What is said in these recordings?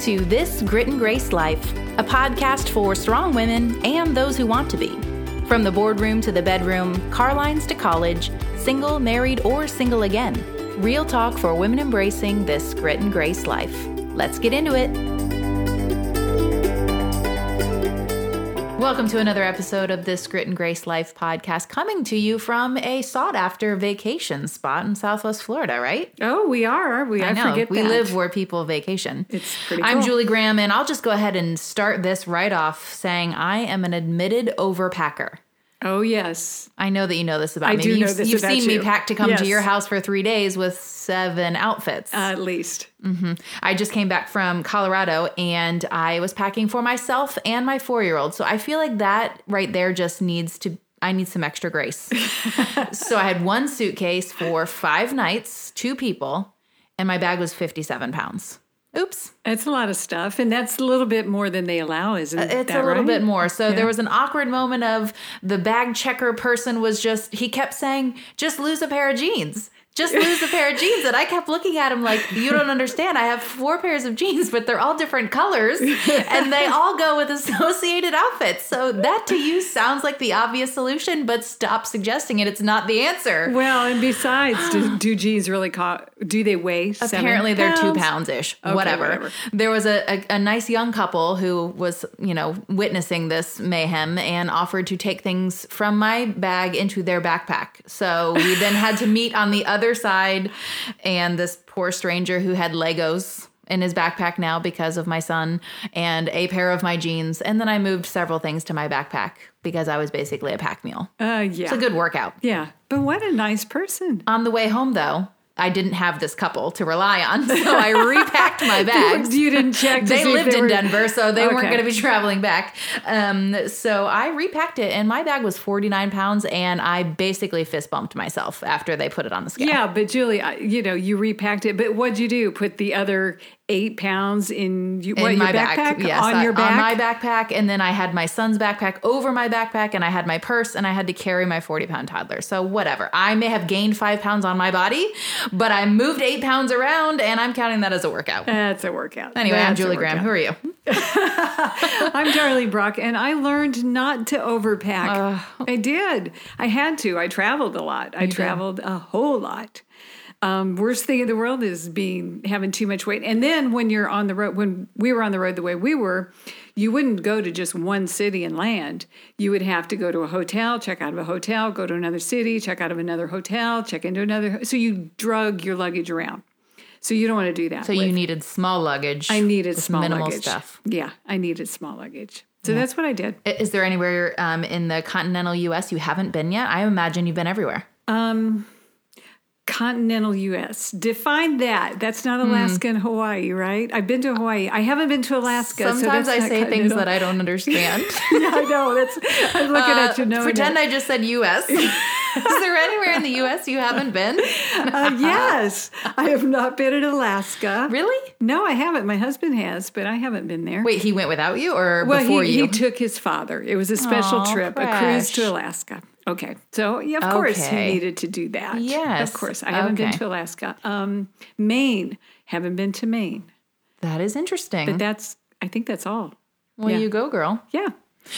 to This Grit and Grace Life, a podcast for strong women and those who want to be. From the boardroom to the bedroom, car lines to college, single, married, or single again. Real talk for women embracing this grit and grace life. Let's get into it. Welcome to another episode of this Grit and Grace Life podcast, coming to you from a sought after vacation spot in Southwest Florida, right? Oh, we are. We I, I know. forget we that. live where people vacation. It's pretty I'm. Julie Graham, and I'll just go ahead and start this right off saying I am an admitted overpacker. Oh yes. I know that you know this about I me. do you've, know this you've about seen me pack to come to your house for three days with seven outfits. At least. Mm-hmm. I just came back from Colorado and I was packing for myself and my four year old. So I feel like that right there just needs to, I need some extra grace. so I had one suitcase for five nights, two people, and my bag was 57 pounds. Oops. It's a lot of stuff, and that's a little bit more than they allow, isn't it? It's a little bit more. So there was an awkward moment of the bag checker person was just, he kept saying, just lose a pair of jeans. Just lose a pair of jeans. And I kept looking at him like, you don't understand. I have four pairs of jeans, but they're all different colors and they all go with associated outfits. So that to you sounds like the obvious solution, but stop suggesting it. It's not the answer. Well, and besides, do, do jeans really cost? Do they weigh? Apparently they're two pounds? ish. whatever. whatever. There was a, a, a nice young couple who was, you know, witnessing this mayhem and offered to take things from my bag into their backpack. So we then had to meet on the other side, and this poor stranger who had Legos in his backpack now because of my son and a pair of my jeans. And then I moved several things to my backpack because I was basically a pack mule. Uh, yeah. It's a good workout. yeah. But what a nice person. On the way home, though, I didn't have this couple to rely on, so I repacked my bags. You didn't check. They lived in were- Denver, so they weren't going to be traveling back. Um, so I repacked it, and my bag was 49 pounds, and I basically fist bumped myself after they put it on the scale. Yeah, but Julie, I- you know, you repacked it. But what'd you do? Put the other eight pounds in you, what, in your my backpack back, yes, on I- your back. on my backpack, and then I had my son's backpack over my backpack, and I had my purse, and I had to carry my 40 pound toddler. So whatever, I may have gained five pounds on my body, but I moved eight pounds around, and I'm counting that as a workout. That's a workout. Anyway, I'm Julie Graham. Who are you? I'm Darlene Brock, and I learned not to overpack. Uh, I did. I had to. I traveled a lot. I traveled a whole lot. Um, worst thing in the world is being having too much weight. And then when you're on the road, when we were on the road the way we were, you wouldn't go to just one city and land. You would have to go to a hotel, check out of a hotel, go to another city, check out of another hotel, check into another. So you drug your luggage around. So you don't want to do that. So you needed small luggage. I needed small minimal luggage. stuff. Yeah, I needed small luggage. So that's what I did. Is there anywhere um, in the continental U.S. you haven't been yet? I imagine you've been everywhere. Continental U.S. Define that. That's not Alaska and Hawaii, right? I've been to Hawaii. I haven't been to Alaska. Sometimes that's I say things that I don't understand. yeah, I know. That's. I'm looking at you. knowing Pretend it. I just said U.S. Is there anywhere in the U.S. you haven't been? Uh, yes, I have not been in Alaska. Really? No, I haven't. My husband has, but I haven't been there. Wait, he went without you or well, before he, you? he took his father. It was a special Aw, trip, a cruise to. Alaska. Okay, so yeah, of course he needed to do that. Yes, of course. I haven't been to Alaska. Um, Maine, haven't been to Maine. that is interesting. But that's, I think that's all. well, yeah. you go, girl. Yeah.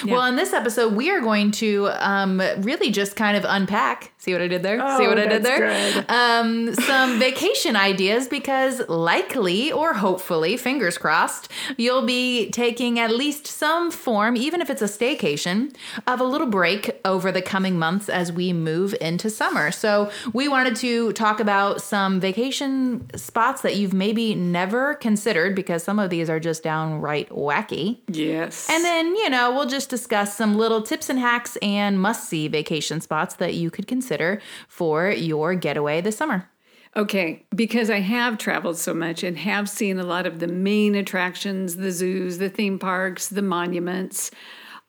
Well, in this episode, we are going to um, really just kind of unpack. See what I did there? See Oh, what I did there? Um, some vacation ideas because likely or hopefully, fingers crossed, you'll be taking at least some form, even if it's a staycation, of a little break over the coming months as we move into summer. So, we wanted to talk about some vacation spots that you've maybe never considered because some of these are just downright wacky. Yes. And then, you know, we'll just discuss some little tips and hacks and must see vacation spots that you could consider for your getaway this summer. Okay, because I have traveled so much and have seen a lot of the main attractions, the zoos, the theme parks, the monuments.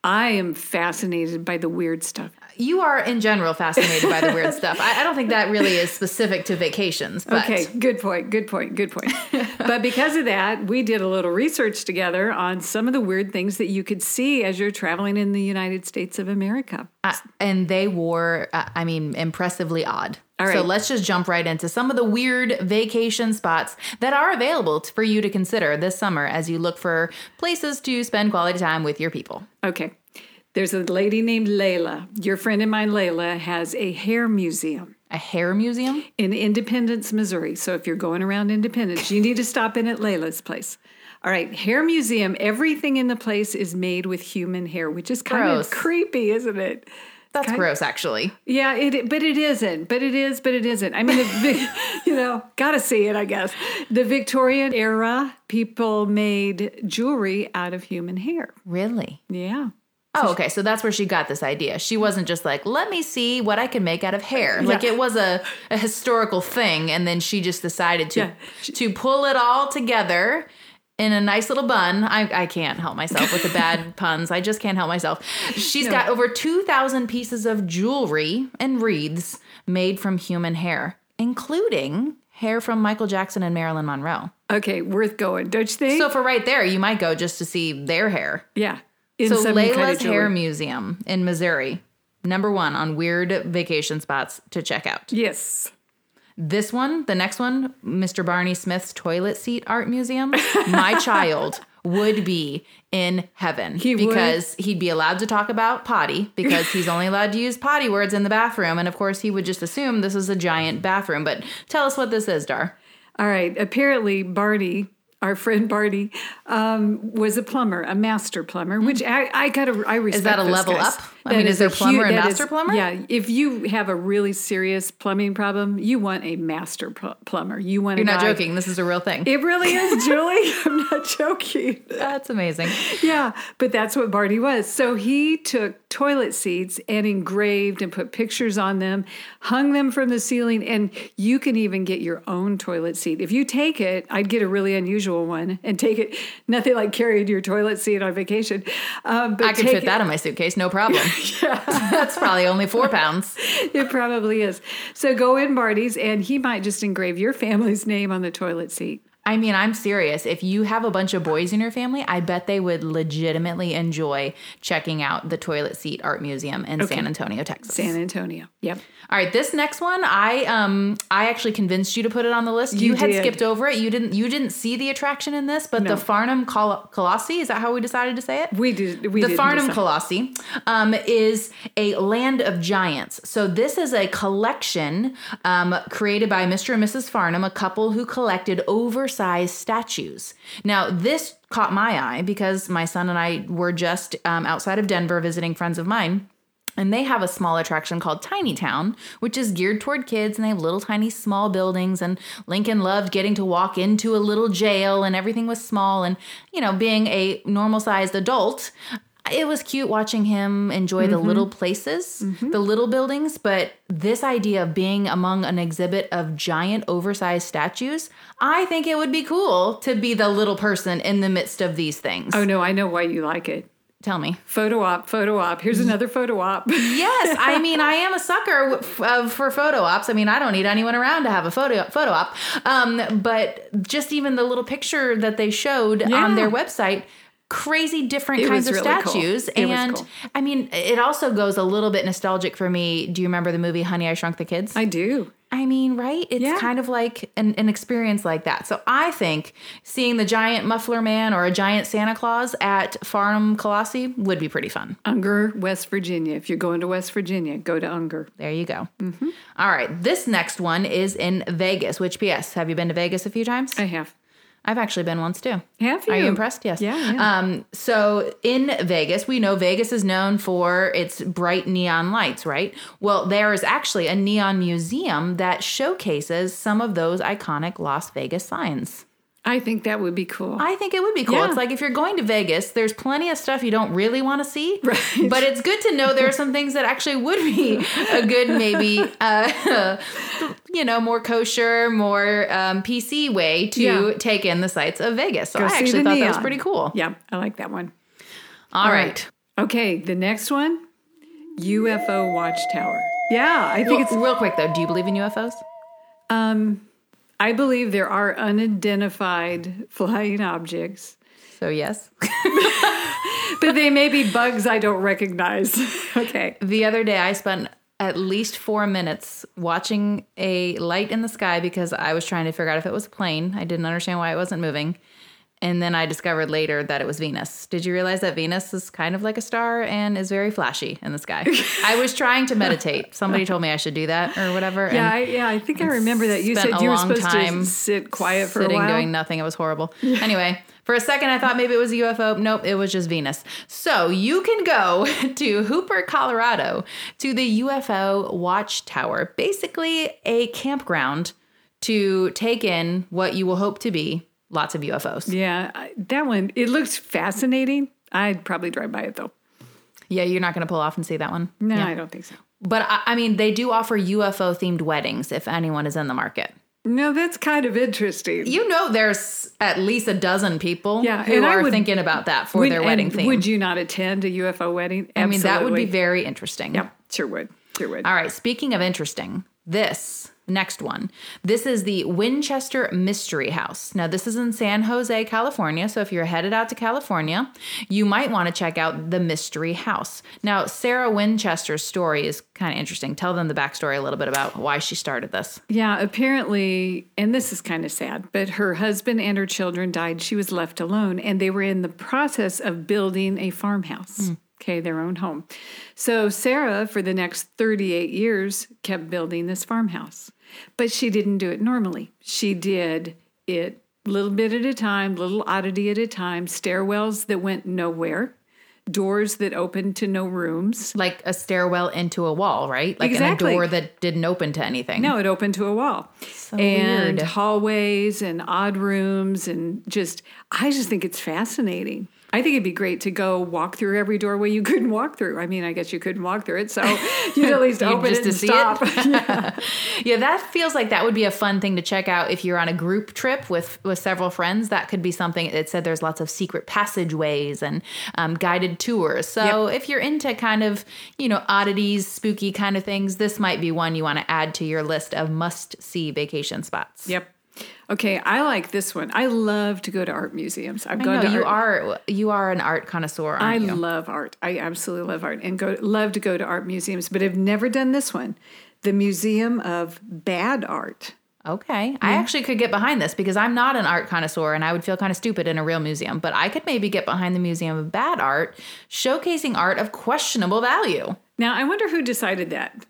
I am fascinated by the weird stuff. You are, in general, fascinated by the weird stuff. I, I don't think that really is specific to vacations. But Okay, good point, good point, good point. but because of that, we did a little research together on some of the weird things that you could see as you're traveling in the United States of America. uh, and they were, uh, I mean, impressively odd. All So let's just jump right into some of the weird vacation spots that are available t- for you to consider this summer as you look for places to spend quality time with your people. Okay. There's a lady named Leila. Your friend of mine, Leila, has a hair museum A hair museum? in Independence, Missouri. So if you're going around Independence, you need to stop in at Leila's place. All right, hair museum. Everything in the place is made with human hair, which is kind Gross. of creepy, isn't it? That's Kind- gross, actually. Yeah, it. But it isn't. But it is. But it isn't. I mean, you know, gotta see it. I guess the Victorian era people made jewelry out of human hair. Really? Yeah. Oh, okay. So that's where she got this idea. She wasn't just like, let me see what I can make out of hair. Like it was a, a historical thing. And then she just decided to, Yeah. to pull it all together in a nice little bun. I, I can't help myself with the bad puns. I just can't help myself. She's got over 2,000 pieces of jewelry and wreaths made from human hair, including hair from Michael Jackson and Marilyn Monroe. Okay, worth going, don't you think? So for right there, you might go just to see their hair. yeah. In So some Leila's kind of Hair. Museum in Missouri, number one on weird vacation spots to check out. Yes. This one, the next one, Mr. Barney Smith's Toilet Seat Art Museum. My child would be in heaven He would? because he'd be allowed to talk about potty because he's only allowed to use potty words in the bathroom. And of course, he would just assume this is a giant bathroom. But tell us what this is, Dar. All right. Apparently, Barney, our friend Barney, um, was a plumber, a master plumber, which I, I gotta, I respect. Is that a level guys. up? I mean, is there a plumber and master plumber? Yeah. If you have a really serious plumbing problem, you want a master pl- plumber. You want You're not guy- joking. This is a real thing. It really is, Julie. I'm not joking. That's amazing. Yeah, but that's what Barney was. So he took toilet seats and engraved and put pictures on them, hung them from the ceiling, and you can even get your own toilet seat. If you take it, I'd get a really unusual one and take it. Nothing like carrying your toilet seat on vacation. Um, but I could fit it- that in my suitcase, no problem. That's probably only four pounds. It probably is. So go in Barney's, and he might just engrave your family's name on the toilet seat. I mean, I'm serious. If you have a bunch of boys in your family, I bet they would legitimately enjoy checking out the Toilet Seat Art Museum in San Antonio, Texas. San Antonio. Yep. All right, this next one, I um I actually convinced you to put it on the list. You, You had skipped over it. You didn't you didn't see the attraction in this, but No. the Farnham Col- Colossi, is that how we decided to say it? We did. We the Farnham decide. Colossi um, is a land of giants. So this is a collection um, created by Mr. and Mrs. Farnham, a couple who collected oversized statues. Now this caught my eye because my son and I were just um, outside of Denver visiting friends of mine. And they have a small attraction called Tiny Town, which is geared toward kids, and they have little tiny small buildings. And Lincoln loved getting to walk into a little jail, and everything was small. And, you know, being a normal sized adult, it was cute watching him enjoy the little places, the little buildings. But this idea of being among an exhibit of giant oversized statues, I think it would be cool to be the little person in the midst of these things. Oh no, I know why you like it. Tell me. Photo op, photo op. Here's another photo op. Yes, I mean I am a sucker for photo ops. I mean I don't need anyone around to have a photo photo op. Um, but just even the little picture that they showed Yeah. on their website, crazy different It kinds of really cool. statues, was and cool. I mean it also goes a little bit nostalgic for me. Do you remember the movie Honey I Shrunk the Kids? I do. I mean, right? It's Yeah. kind of like an, an experience like that. So I think seeing the giant muffler man or a giant Santa Claus at Farnham Colossi would be pretty fun. Unger, West Virginia. If you're going to West Virginia, go to Unger. There you go. Mm-hmm. All right. This next one is in Vegas, which, P.S., have you been to Vegas a few times? I have. I've actually been once too. Have you? Are you impressed? Yes. Yeah, yeah. Um, so in Vegas, we know Vegas is known for its bright neon lights, right? Well, there is actually a neon museum that showcases some of those iconic Las Vegas signs. I think that would be cool. I think it would be cool. Yeah. It's like if you're going to Vegas, there's plenty of stuff you don't really want to see. Right. But it's good to know there are some things that actually would be a good, maybe, uh, you know, more kosher, more um, PC way to Yeah. take in the sights of Vegas. So Go I actually thought that was pretty cool. yeah, I like that one. All right. Okay, the next one UFO Watchtower. Yeah, I think Well, it's. real quick though, do you believe in UFOs? Um, I believe there are unidentified flying objects, So yes. but they may be bugs I don't recognize. okay. The other day, I spent at least four minutes watching a light in the sky because I was trying to figure out if it was a plane. I didn't understand why it wasn't moving. And then I discovered later that it was Venus. Did you realize that Venus is kind of like a star and is very flashy in the sky? I was trying to meditate. Somebody told me I should do that or whatever. Yeah, I, yeah, I think I remember that. You said you were supposed time to sit quiet for a sitting while. doing nothing. It was horrible. Anyway, for a second I thought maybe it was a UFO. Nope, it was just Venus. So you can go to Hooper, Colorado, to the UFO Watchtower, basically a campground to take in what you will hope to be lots of UFOs. yeah, that one it looks fascinating. I'd probably drive by it though. Yeah, you're not going to pull off and see that one. No, Yeah. I don't think so. But I, I mean, they do offer UFO themed weddings if anyone is in the market. No, that's kind of interesting. You know, there's at least a dozen people Yeah, who are would- thinking about that for Would- their wedding theme. Would you not attend a UFO wedding? Absolutely. I mean, that would be very interesting. Yep, sure would. Sure would. All right, speaking of interesting, this next one. This is the Winchester Mystery House. Now, this is in San Jose, California. So if you're headed out to California, you might want to check out the Mystery House. Now, Sarah Winchester's story is kind of interesting. Tell them the backstory a little bit about why she started this. Yeah, apparently, and this is kind of sad, but her husband and her children died. She was left alone, and they were in the process of building a farmhouse. Hmm. Okay, their own home. So Sarah, for the next 38 years, kept building this farmhouse. But she didn't do it normally. She did it little bit at a time, little oddity at a time, stairwells that went nowhere, doors that opened to no rooms. Like a stairwell into a wall, right? Like Exactly. a door that didn't open to anything. No, it opened to a wall. So and weird. hallways and odd rooms and just I just think it's fascinating. I think it'd be great to go walk through every doorway you couldn't walk through. I mean, I guess you couldn't walk through it, so you'd at least open just it to and see stop. it? Yeah, that feels like that would be a fun thing to check out if you're on a group trip with with several friends. That could be something. It said there's lots of secret passageways and um, guided tours. So if you're into kind of you know oddities, spooky kind of things, this might be one you want to add to your list of must see vacation spots. yep. Okay, I like this one. I love to go to art museums. I've I gone know to you art- are you are an art connoisseur, I you? love art. I absolutely love art and go love to go to art museums, but I've never done this one. The Museum of Bad Art. Okay. I actually could get behind this because I'm not an art connoisseur and I would feel kind of stupid in a real museum, but I could maybe get behind the Museum of Bad Art, showcasing art of questionable value. Now, I wonder who decided that.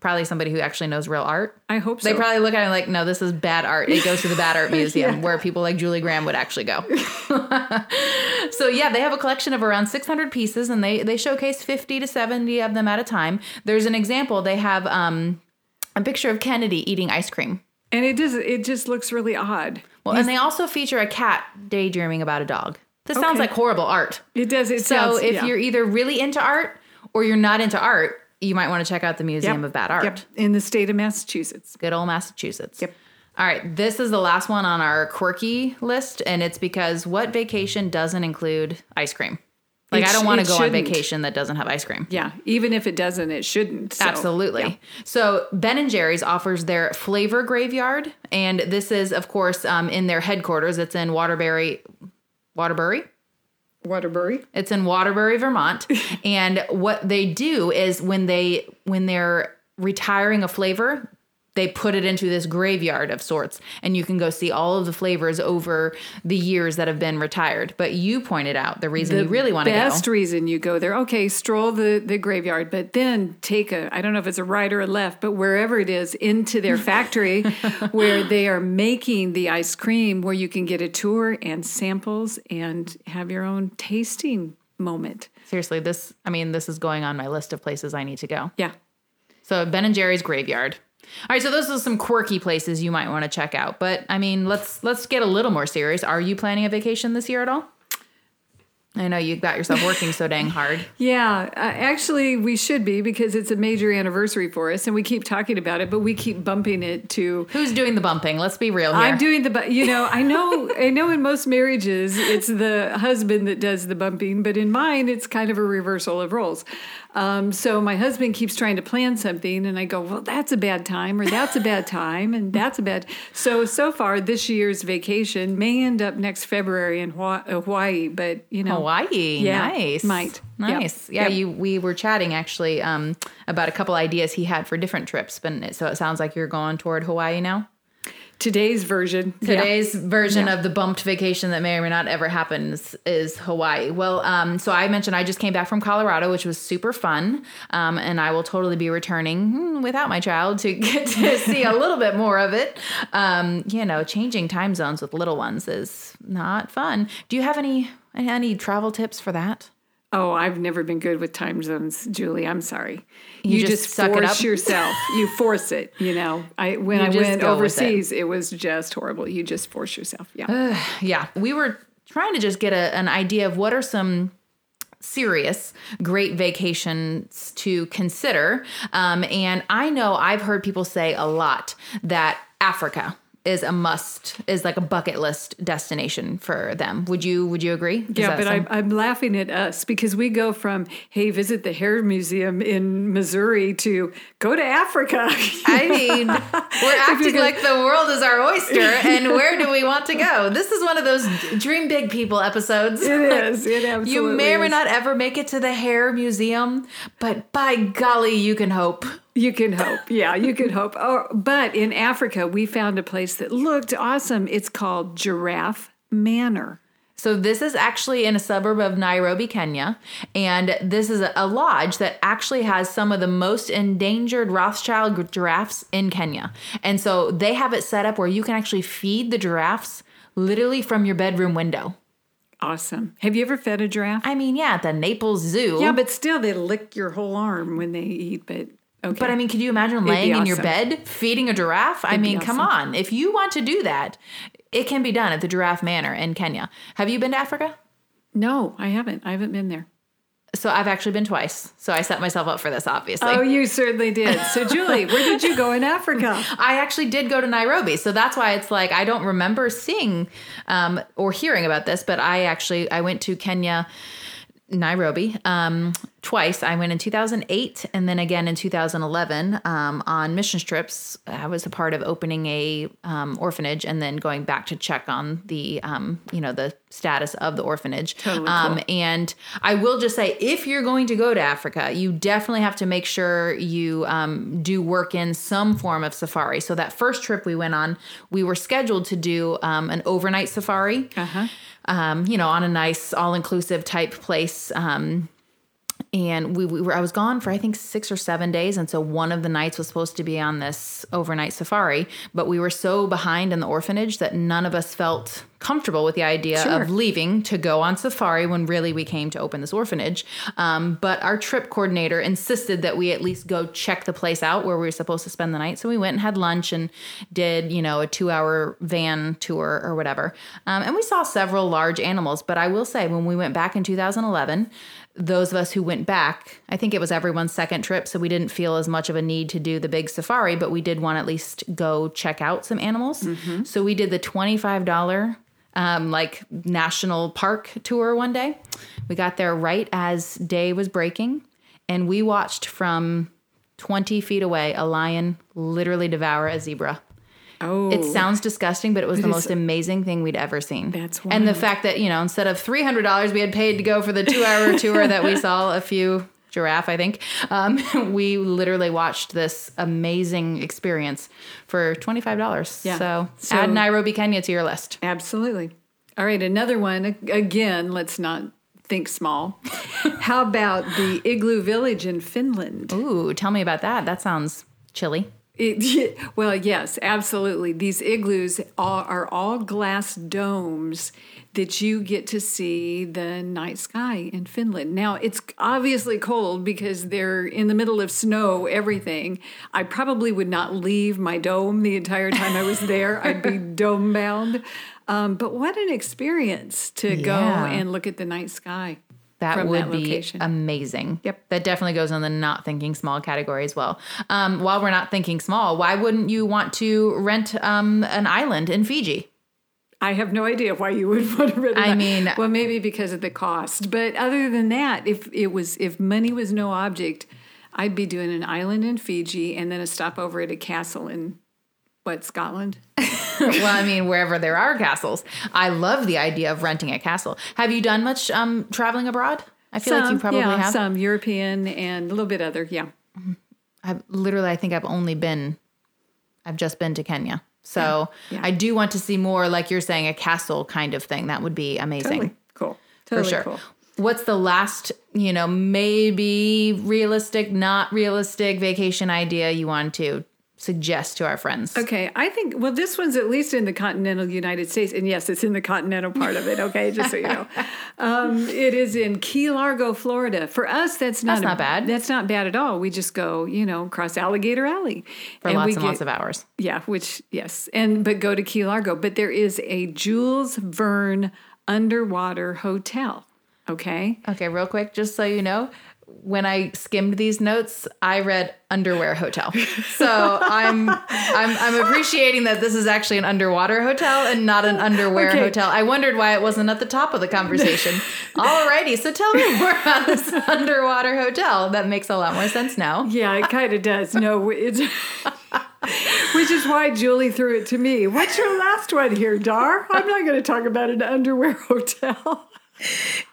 Probably somebody who actually knows real art. I hope so. They probably look at it like, no, this is bad art. It goes to the Bad Art Museum where people like Julie Graham would actually go. so yeah, they have a collection of around 600 pieces and they, they showcase 50 to 70 of them at a time. There's an example. They have um, a picture of Kennedy eating ice cream. And it does. It just looks really odd. Well, and they also feature a cat daydreaming about a dog. This sounds like horrible art. It does. It So sounds, if yeah. you're either really into art or you're not into art, you might want to check out the Museum Yep. of Bad Art. Yep. in the state of Massachusetts. Good old Massachusetts. Yep. All right, this is the last one on our quirky list, and it's because what vacation doesn't include ice cream? Like, It I don't want to go on shouldn't. vacation that doesn't have ice cream. Yeah, even if it doesn't, it shouldn't. So, Absolutely. yeah. So Ben and Jerry's offers their flavor graveyard, and this is, of course, um, in their headquarters. It's in Waterbury. Waterbury. Waterbury. It's in Waterbury, Vermont. and what they do is when they when they're retiring a flavor, they put it into this graveyard of sorts and you can go see all of the flavors over the years that have been retired. But you pointed out the reason you really want to go. The best reason you go there. Okay, stroll the the graveyard, but then take a I don't know if it's a right or a left, but wherever it is into their factory where they are making the ice cream where you can get a tour and samples and have your own tasting moment. Seriously, this I mean this is going on my list of places I need to go. Yeah. So Ben and Jerry's graveyard. All right, so those are some quirky places you might want to check out. But I mean, let's let's get a little more serious. Are you planning a vacation this year at all? I know you got yourself working so dang hard. Yeah, uh, actually, we should be because it's a major anniversary for us, and we keep talking about it, but we keep bumping it to. Who's doing the bumping? Let's be real here. I'm doing the, bu- you know, I know, I know. In most marriages, it's the husband that does the bumping, but in mine, it's kind of a reversal of roles. Um, so my husband keeps trying to plan something, and I go, "Well, that's a bad time, or that's a bad time, and that's a bad." So so far, this year's vacation may end up next February in Hawaii, but you know, Hawaii. Yeah, nice. might. Yep. Nice. Yeah, Yep. you we were chatting actually um, about a couple ideas he had for different trips, but it- so it sounds like you're going toward Hawaii now. Today's version. yeah. Today's version of the bumped vacation that may or may not ever happen is, is Hawaii. Well, um, so I mentioned I just came back from Colorado, which was super fun, um, and I will totally be returning hmm, without my child to get to see a little bit more of it. Um, you know, changing time zones with little ones is not fun. Do you have any any travel tips for that? Oh, I've never been good with time zones, Julie. I'm sorry. You You, just just, suck it force up? yourself. You force it. You know, I when You I went with it. overseas, it. was just horrible. You just force yourself. Yeah. yeah, we were trying to just get a, an idea of what are some serious great vacations to consider. Um, and I know I've heard people say a lot that Africa is a must, is like a bucket list destination for them. Would you Would you agree? Is Yeah, but some- I'm, I'm laughing at us because we go from, hey, visit the hair museum in Missouri to go to Africa. I mean, we're acting like the world is our oyster, and where do we want to go? This is one of those dream big people episodes. it is. It absolutely You may or may not ever make it to the hair museum, but by golly, you can hope. You can hope. Yeah, you can hope. Oh, but in Africa, we found a place that looked awesome. It's called Giraffe Manor. So this is actually in a suburb of Nairobi, Kenya, and this is a lodge that actually has some of the most endangered Rothschild giraffes in Kenya. And so they have it set up where you can actually feed the giraffes literally from your bedroom window. Awesome. Have you ever fed a giraffe? I mean, yeah, at the Naples Zoo. yeah, but still, they lick your whole arm when they eat. But okay. But I mean, could you imagine laying in your bed feeding a giraffe? I be mean, come on. If you want to do that, it can be done at the Giraffe Manor in Kenya. Have you been to Africa? no, I haven't. I haven't been there. So I've actually been twice. So I set myself up for this, obviously. Oh, you certainly did. So, Julie, where did you go in Africa? I actually did go to Nairobi, so that's why it's like I don't remember seeing um, or hearing about this, but I actually I went to Kenya, Nairobi, um, twice. I went in 2008 and then again in 2011 um, on missions trips. I was a part of opening a um, orphanage and then going back to check on the um, you know the status of the orphanage. Totally Um, cool. and I will just say, if you're going to go to Africa, you definitely have to make sure you um, do work in some form of safari. So that first trip we went on, we were scheduled to do um, an overnight safari. Uh-huh. Um, you know, on a nice all-inclusive type place. Um, and we, we were I was gone for I think six or seven days, and so one of the nights was supposed to be on this overnight safari, but we were so behind in the orphanage that none of us felt comfortable with the idea Sure. of leaving to go on safari when really we came to open this orphanage. Um, but our trip coordinator insisted that we at least go check the place out where we were supposed to spend the night. So we went and had lunch and did you know a two hour van tour or whatever, um, and we saw several large animals. But I will say when we went back in 2011 those of us who went back, I think it was everyone's second trip, so we didn't feel as much of a need to do the big safari, but we did want to at least go check out some animals. So we did the $25 um, like national park tour one day. We got there right as day was breaking, and we watched from 20 feet away a lion literally devour a zebra. Oh, It sounds disgusting, but it was the most amazing thing we'd ever seen. That's and the fact that you know instead of three hundred dollars we had paid to go for the two-hour tour that we saw a few giraffe, I think. Um, we literally watched this amazing experience for twenty-five dollars. Yeah. So, So- add Nairobi, Kenya to your list. absolutely. All right, another one. Again, let's not think small. How about the Igloo Village in Finland? Ooh, tell me about that. That sounds chilly. It, well, yes, absolutely. These igloos are, are all glass domes that you get to see the night sky in Finland. Now, it's obviously cold because they're in the middle of snow, everything. I probably would not leave my dome the entire time I was there. I'd be dome bound. Um, but what an experience to go and look at the night sky. That would that be location. amazing. Yep. That definitely goes in the not thinking small category as well. Um, while we're not thinking small, why wouldn't you want to rent um, an island in Fiji? I have no idea why you would want to rent. I mean- well, maybe because of the cost, but other than that, if it was if money was no object, I'd be doing an island in Fiji and then a stopover at a castle in what Scotland. well, I mean, wherever there are castles. I love the idea of renting a castle. Have you done much um, traveling abroad? I feel like you probably yeah, have. some European and a little bit other. Yeah. I've literally, I think I've only been, I've just been to Kenya. So Yeah. I do want to see more, like you're saying, a castle kind of thing. That would be amazing. Totally cool. For Totally sure. cool. What's the last, you know, maybe realistic, not realistic vacation idea you want to suggest to our friends? Okay, I think well, this one's at least in the continental United States, and yes, it's in the continental part of it. Okay, just so you know, um, it is in Key Largo, Florida. For us, that's not That's not bad. That's not bad at all. We just go, you know, across Alligator Alley For lots and lots of hours. yeah, which yes, and but go to Key Largo. But there is a Jules Verne underwater hotel. Okay, Okay, real quick, just so you know, when I skimmed these notes, I read underwear hotel. So I'm I'm I'm appreciating that this is actually an underwater hotel and not an underwear Okay. hotel. I wondered why it wasn't at the top of the conversation. Alrighty, so tell me more about this underwater hotel. That makes a lot more sense now. yeah, it kind of does. No, it's. Which is why Julie threw it to me. What's your last one here, Dar? I'm not going to talk about an underwear hotel.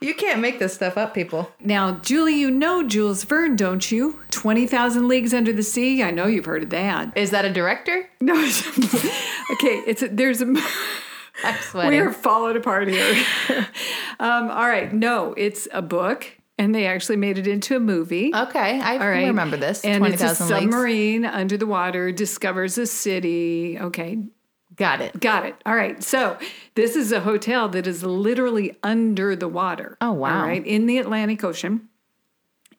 You can't make this stuff up, people. Now, Julie, you know Jules Verne, don't you? 20,000 Leagues Under the Sea. I know you've heard of that. Is that a director? No, it's, okay, it's a, there's a We are falling apart here. um, all right, no, it's a book, and they actually made it into a movie. Okay, I right. remember this. And Twenty it's a thousand leagues. submarine under the water discovers a city. Okay, Got it. got it. All right. So this is a hotel that is literally under the water. Oh, wow. All right, in the Atlantic Ocean,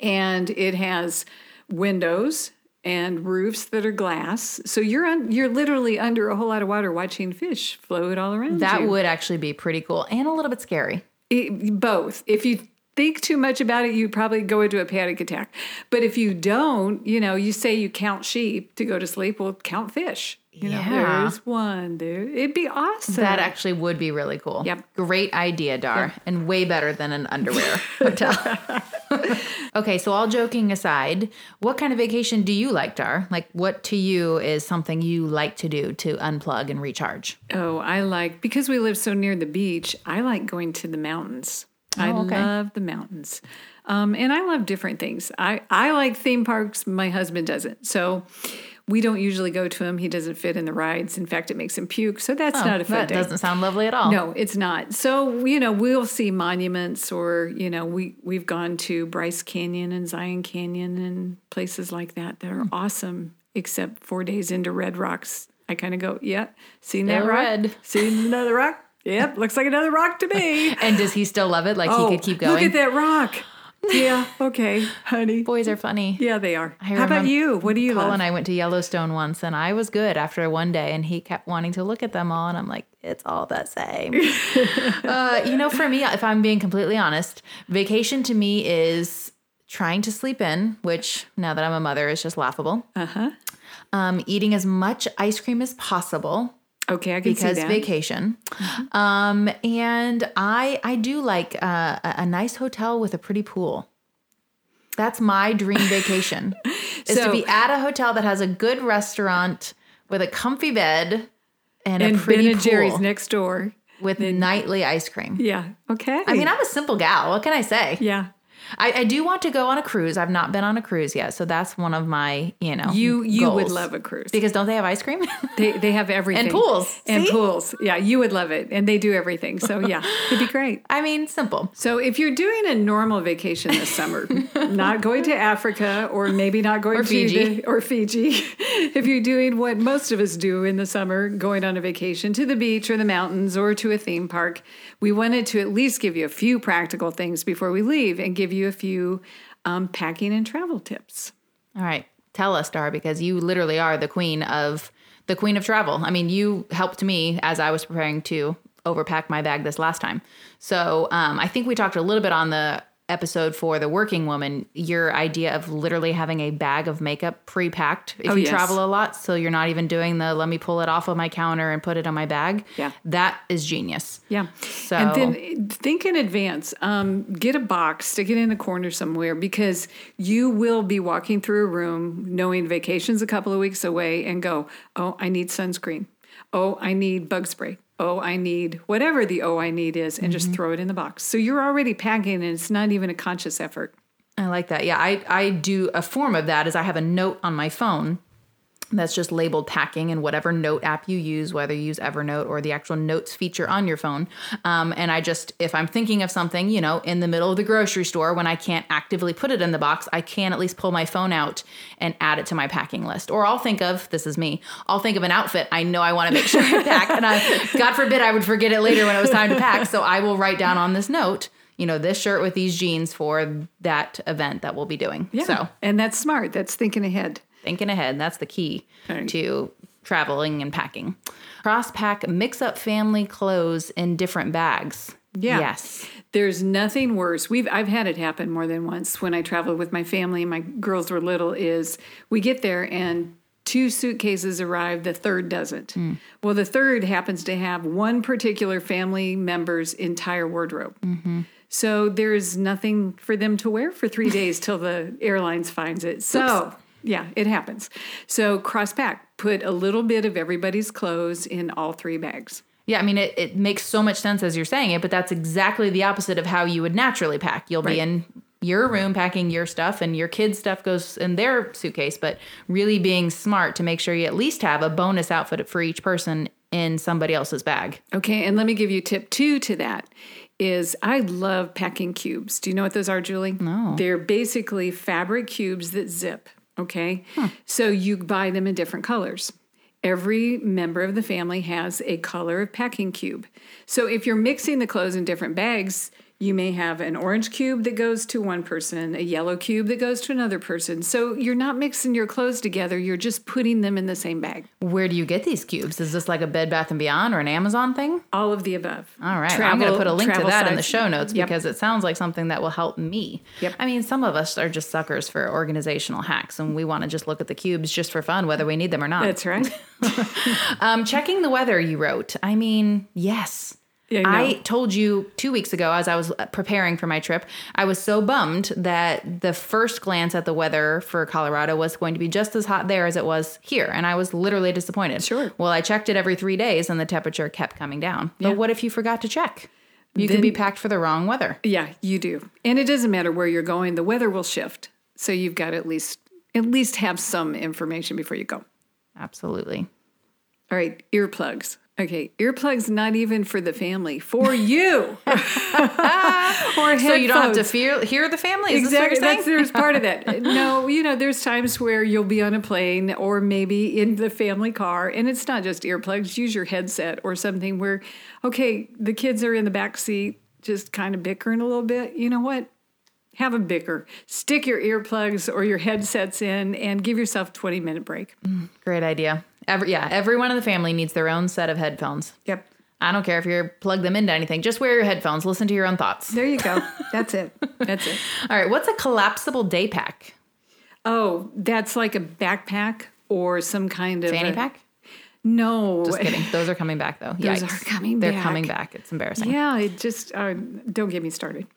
and it has windows and roofs that are glass. So you're on, you're literally under a whole lot of water watching fish float all around That you. would actually be pretty cool and a little bit scary. It- both. If you think too much about it, you'd probably go into a panic attack. But if you don't, you know, you say you count sheep to go to sleep, well, count fish. You know, Yeah. there's one dude. It'd be awesome. That actually would be really cool. Yep. Great idea, Dar, and way better than an underwear hotel. okay, so all joking aside, what kind of vacation do you like, Dar? Like, what to you is something you like to do to unplug and recharge? Oh, I like because we live so near the beach. I like going to the mountains. I Oh, okay. love the mountains, um, and I love different things. I I like theme parks. My husband doesn't, so we don't usually go to him. He doesn't fit in the rides. In fact, it makes him puke. So that's not a fun Oh, that day. doesn't sound lovely at all. No, it's not. So, you know, we'll see monuments or, you know, we, we've gone to Bryce Canyon and Zion Canyon and places like that that are Hmm. awesome, except four days into Red Rocks. I kind of go, yeah, seen that rock? red. Seen another rock? Yep, looks like another rock to me. And does he still love it? Like he could keep going. Look at that rock. Yeah, okay, honey. Boys are funny. Yeah, they are. How about you? What do you Paul love? and I went to Yellowstone once, and I was good after one day, and he kept wanting to look at them all, and I'm like, it's all the same. uh, you know, for me, if I'm being completely honest, vacation to me is trying to sleep in, which now that I'm a mother is just laughable. Uh huh. Um, eating as much ice cream as possible Okay, I can because see that. vacation. Um, and I I do like uh, a, a nice hotel with a pretty pool. That's my dream vacation. is to be at a hotel that has a good restaurant with a comfy bed and, and a pretty Ben and pool Jerry's next door. with nightly ice cream. Yeah. Okay. I mean, I'm a simple gal. What can I say? yeah. I, I do want to go on a cruise. I've not been on a cruise yet, so that's one of my, you know, You you would love a cruise. because don't they have ice cream? They they have everything and pools. and See? pools. Yeah, you would love it, and they do everything. So yeah, it'd be great. I mean, simple. So if you're doing a normal vacation this summer, not going to Africa or maybe not going Or to Fiji. the- or Fiji, if you're doing what most of us do in the summer, going on a vacation to the beach or the mountains or to a theme park, we wanted to at least give you a few practical things before we leave and give you a few um, packing and travel tips. All right. Tell us, Dar, because you literally are the queen of the queen of travel. I mean, you helped me as I was preparing to overpack my bag this last time. So um, I think we talked a little bit on the episode for the working woman, your idea of literally having a bag of makeup pre-packed if Oh, you yes. travel a lot. So you're not even doing the let me pull it off of my counter and put it on my bag. Yeah. That is genius. Yeah. So- and then think in advance. Um, get a box, stick it in a corner somewhere because you will be walking through a room knowing vacation's a couple of weeks away and go, oh, I need sunscreen. Oh, I need bug spray. Oh, I need whatever the oh, I need is, and just mm-hmm. throw it in the box. So you're already packing, and it's not even a conscious effort. I like that. Yeah, I, I do a form of that is I have a note on my phone that's just labeled packing in whatever note app you use, whether you use Evernote or the actual notes feature on your phone. Um, and I just, if I'm thinking of something, you know, in the middle of the grocery store when I can't actively put it in the box, I can at least pull my phone out and add it to my packing list. Or I'll think of, this is me, I'll think of an outfit I know I want to make sure I pack. And I, God forbid I would forget it later when it was time to pack. So I will write down on this note, you know, this shirt with these jeans for that event that we'll be doing. Yeah. So And that's smart. That's thinking ahead. Thinking ahead. That's the key Right. to traveling and packing. Cross pack, mix up family clothes in different bags. Yeah. Yes. There's nothing worse. We've I've had it happen more than once when I traveled with my family and my girls were little is we get there and two suitcases arrive, the third doesn't. Hmm. Well, the third happens to have one particular family member's entire wardrobe. Mm-hmm. So there's nothing for them to wear for 3 days till the airlines finds it. So, yeah, it happens. So cross pack, put a little bit of everybody's clothes in all three bags. Yeah, I mean, it, it makes so much sense as you're saying it, but that's exactly the opposite of how you would naturally pack. You'll Right. be in your room packing your stuff, and your kids' stuff goes in their suitcase, but really being smart to make sure you at least have a bonus outfit for each person in somebody else's bag. Okay, and let me give you tip two to that. Is I love packing cubes. Do you know what those are, Julie? No. They're basically fabric cubes that zip. Okay, so you buy them in different colors. Every member of the family has a color of packing cube. So if you're mixing the clothes in different bags, you may have an orange cube that goes to one person, a yellow cube that goes to another person. So you're not mixing your clothes together, you're just putting them in the same bag. Where do you get these cubes? Is this like a Bed Bath and Beyond or an Amazon thing? All of the above. All right. I'm going to put a link to travel that in the show notes Yep. because it sounds like something that will help me. Yep. I mean, some of us are just suckers for organizational hacks and we want to just look at the cubes just for fun, whether we need them or not. That's right. Um, checking the weather, you wrote. I mean, yes. Yeah, I I told you two weeks ago as I was uh, preparing for my trip, I was so bummed that the first glance at the weather for Colorado was going to be just as hot there as it was here. And I was literally disappointed. Sure. Well, I checked it every three days and the temperature kept coming down. Yeah. But what if you forgot to check? You could Then- be packed for the wrong weather. Yeah, you do. And it doesn't matter where you're going, the weather will shift. So you've got to at least at least have some information before you go. Absolutely. All right, earplugs. Okay, earplugs not even for the family, for you. or So you don't have to fear, hear the family? Is Exactly. That's there's part of that. No, you know, there's times where you'll be on a plane or maybe in the family car, and it's not just earplugs. Use your headset or something where, okay, the kids are in the back seat, just kind of bickering a little bit. You know what? Have a bicker. Stick your earplugs or your headsets in, and give yourself a 20 minute break. Mm, great idea. Every, yeah, everyone in the family needs their own set of headphones. Yep. I don't care if you're plug them into anything. Just wear your headphones. Listen to your own thoughts. There you go. That's it. That's it. All right. What's a collapsible day pack? Oh, that's like a backpack or some kind of Fanny a- pack? No, Just kidding. Those are coming back though. Those Yikes. are coming They're back. coming back. It's embarrassing. Yeah, it just uh, don't get me started.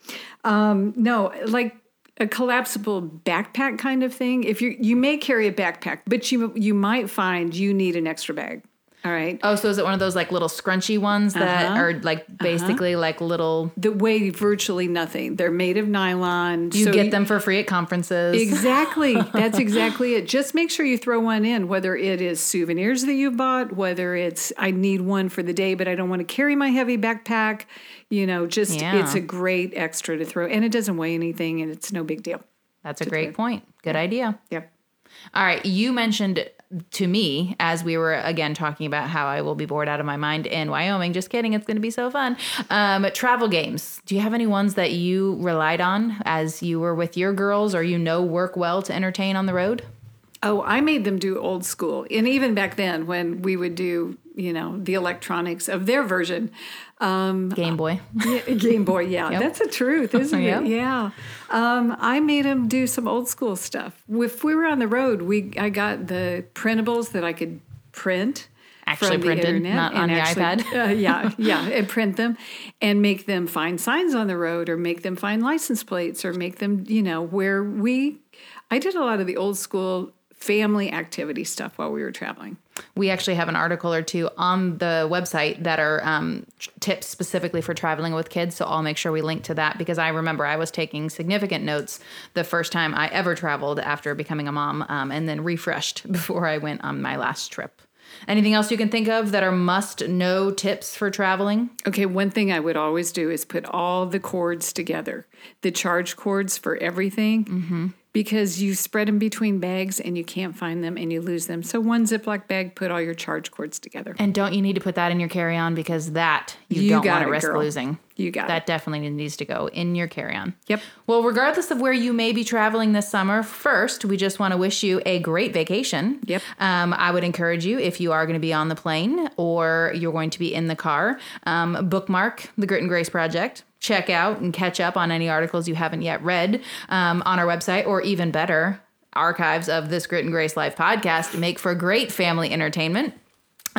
Um, no, like a collapsible backpack kind of thing. If you you may carry a backpack, but you you might find you need an extra bag. All right, Oh, so is it one of those like little scrunchy ones that Uh-huh. are like basically like little? that weigh virtually nothing. They're made of nylon. You so get them for free at conferences. Exactly. That's exactly it. Just make sure you throw one in, whether it is souvenirs that you bought, whether it's I need one for the day, but I don't want to carry my heavy backpack. You know, just Yeah. it's a great extra to throw, and it doesn't weigh anything, and it's no big deal. That's a great point. Good idea. Yep. All right. You mentioned to me as we were again talking about how I will be bored out of my mind in Wyoming. Just kidding. It's going to be so fun. Um, travel games. Do you have any ones that you relied on as you were with your girls or you know work well to entertain on the road? Oh, I made them do old school, and even back then when we would do, you know, the electronics of their version. Um, Game Boy. Yeah, Game Boy, yeah, Yep. that's the truth, isn't Yep. it? Yeah. Um, I made them do some old school stuff. If we were on the road, we I got the printables that I could print. Actually printed, internet not on the actually- iPad. uh, yeah, yeah, and print them, and make them find signs on the road, or make them find license plates, or make them, you know, where we. I did a lot of the old school family activity stuff while we were traveling. we actually have an article or two on the website that are um, tips specifically for traveling with kids. So I'll make sure we link to that because I remember I was taking significant notes the first time I ever traveled after becoming a mom um, and then refreshed before I went on my last trip. Anything else you can think of that are must know tips for traveling? Okay, one thing I would always do is put all the cords together the charge cords for everything. Mm-hmm because you spread them between bags and you can't find them and you lose them. So one Ziploc bag, put all your charge cords together. And don't you need to put that in your carry-on because that you, you don't want to risk girl. losing. You got that. It. Definitely needs to go in your carry-on. Yep. Well, regardless of where you may be traveling this summer, first we just want to wish you a great vacation. Yep. Um, I would encourage you if you are going to be on the plane or you're going to be in the car, um, bookmark the Grit and Grace Project check out and catch up on any articles you haven't yet read um, on our website, or even better, archives of this Grit and Grace Life podcast make for great family entertainment.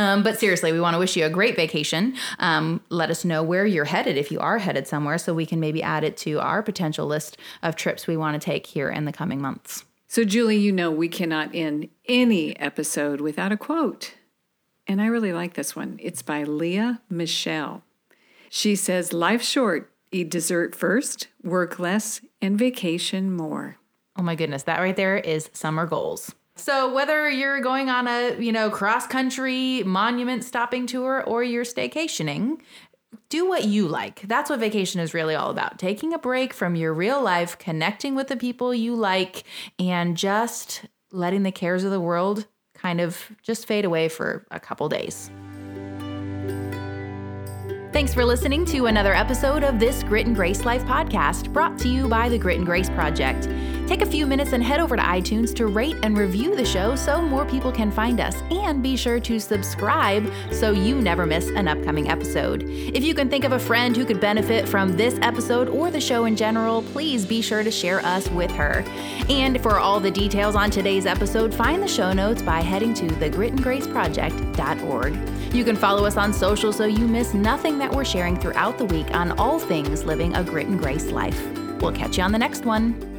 Um, but seriously, we want to wish you a great vacation. Um, let us know where you're headed if you are headed somewhere so we can maybe add it to our potential list of trips we want to take here in the coming months. So, Julie, you know we cannot end any episode without a quote. And I really like this one. It's by Leah Michelle. She says, Life's short. Eat dessert first, work less, and vacation more. Oh my goodness, that right there is summer goals. So whether you're going on a, you know, cross-country monument stopping tour or you're staycationing, do what you like. That's what vacation is really all about. Taking a break from your real life, connecting with the people you like, and just letting the cares of the world kind of just fade away for a couple days. Thanks for listening to another episode of this Grit and Grace Life podcast brought to you by the Grit and Grace Project. Take a few minutes and head over to iTunes to rate and review the show so more people can find us. And be sure to subscribe so you never miss an upcoming episode. If you can think of a friend who could benefit from this episode or the show in general, please be sure to share us with her. And for all the details on today's episode, find the show notes by heading to thegritandgraceproject.org. You can follow us on social so you miss nothing that we're sharing throughout the week on all things living a grit and grace life. We'll catch you on the next one.